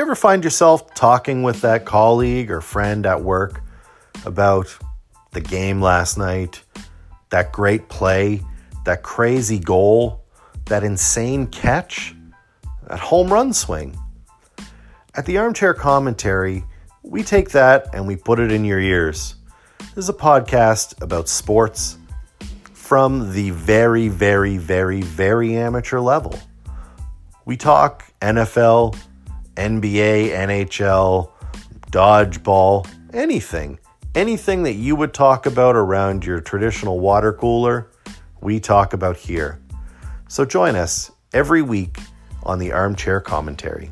You ever find yourself talking with that colleague or friend at work about the game last night, that great play, that crazy goal, that insane catch, that home run swing? At the Armchair Commentary, we take that and we put it in your ears. This is a podcast about sports from the very, very, very, very amateur level. We talk NFL, NBA, NHL, dodgeball, anything. Anything that you would talk about around your traditional water cooler, we talk about here. So join us every week on the Armchair Commentary.